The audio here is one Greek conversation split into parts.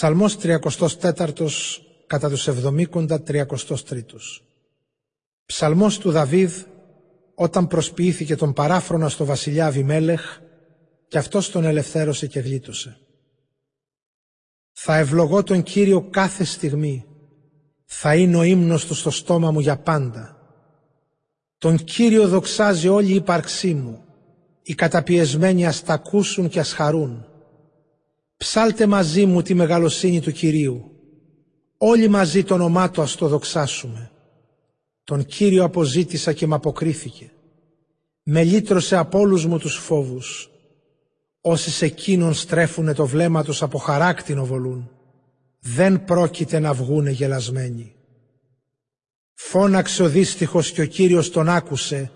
Ψαλμός 34 κατά τους 70 33 Ψαλμός του Δαβίδ όταν προσποιήθηκε τον παράφρονα στο βασιλιά Αβιμέλεχ και αυτός τον ελευθέρωσε και γλίτωσε. Θα ευλογώ τον Κύριο κάθε στιγμή. Θα είναι ο ύμνος του στο στόμα μου για πάντα. Τον Κύριο δοξάζει όλη η ύπαρξή μου. Οι καταπιεσμένοι ας τα ακούσουν και ας χαρούν. Ψάλτε μαζί μου τη μεγαλοσύνη του Κυρίου. Όλοι μαζί το όνομά του ας το δοξάσουμε. Τον Κύριο αποζήτησα και μ' αποκρίθηκε. Με λύτρωσε από όλους μου τους φόβους. Όσοι σε εκείνον στρέφουνε το βλέμμα τους από χαράκτηνο βολούν. Δεν πρόκειται να βγούνε γελασμένοι. Φώναξε ο δύστιχος και ο Κύριος τον άκουσε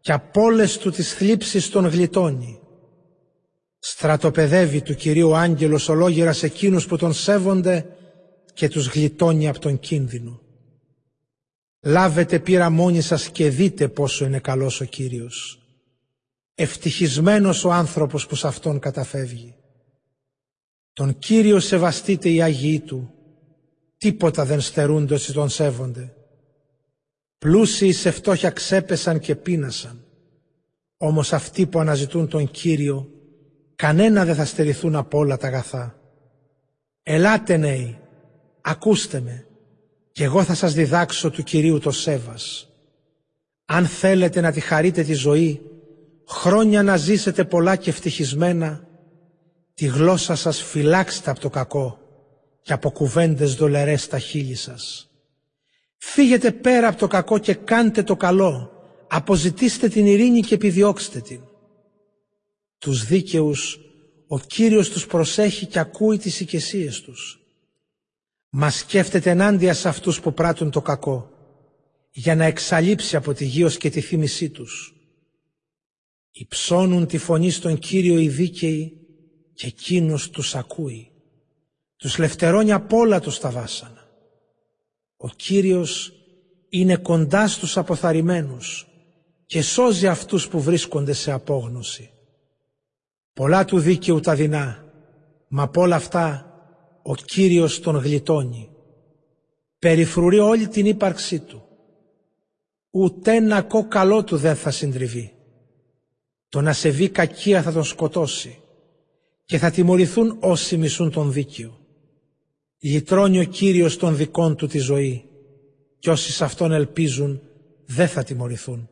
και από όλες του τις θλίψεις τον γλιτώνει. Στρατοπεδεύει του Κυρίου Άγγελος ολόγερας εκείνους που τον σέβονται και τους γλιτώνει από τον κίνδυνο. Λάβετε πείρα μόνοι σας και δείτε πόσο είναι καλός ο Κύριος. Ευτυχισμένος ο άνθρωπος που σε αυτόν καταφεύγει. Τον Κύριο σεβαστείτε οι Άγιοι Του. Τίποτα δεν στερούνται όσοι τον σέβονται. Πλούσιοι σε φτώχεια ξέπεσαν και πείνασαν. Όμως αυτοί που αναζητούν τον Κύριο, κανένα δεν θα στερηθούν από όλα τα αγαθά. Ελάτε νέοι, ακούστε με, και εγώ θα σας διδάξω του Κυρίου το σέβας. Αν θέλετε να τη χαρείτε τη ζωή, χρόνια να ζήσετε πολλά και ευτυχισμένα, τη γλώσσα σας φυλάξτε από το κακό και από κουβέντες δολερές στα χείλη σας. Φύγετε πέρα από το κακό και κάντε το καλό. Αποζητήστε την ειρήνη και επιδιώξτε την. Τους δίκαιους ο Κύριος τους προσέχει και ακούει τις οικεσίες τους. Μας σκέφτεται ενάντια σε αυτούς που πράττουν το κακό για να εξαλείψει από τη γη και τη θύμησή τους. Υψώνουν τη φωνή στον Κύριο οι δίκαιοι και εκείνος τους ακούει. Τους λευτερώνει από όλα τους τα βάσανα. Ο Κύριος είναι κοντά στους αποθαρρυμένους και σώζει αυτούς που βρίσκονται σε απόγνωση. Πολλά του δίκαιου τα δεινά, μα από όλα αυτά ο Κύριος τον γλιτώνει. Περιφρουρεί όλη την ύπαρξή του. Ούτε ένα καλό του δεν θα συντριβεί. Το να σε βεί κακία θα τον σκοτώσει και θα τιμωρηθούν όσοι μισούν τον δίκαιο. Λυτρώνει ο Κύριος των δικών του τη ζωή και όσοι σε Αυτόν ελπίζουν δεν θα τιμωρηθούν.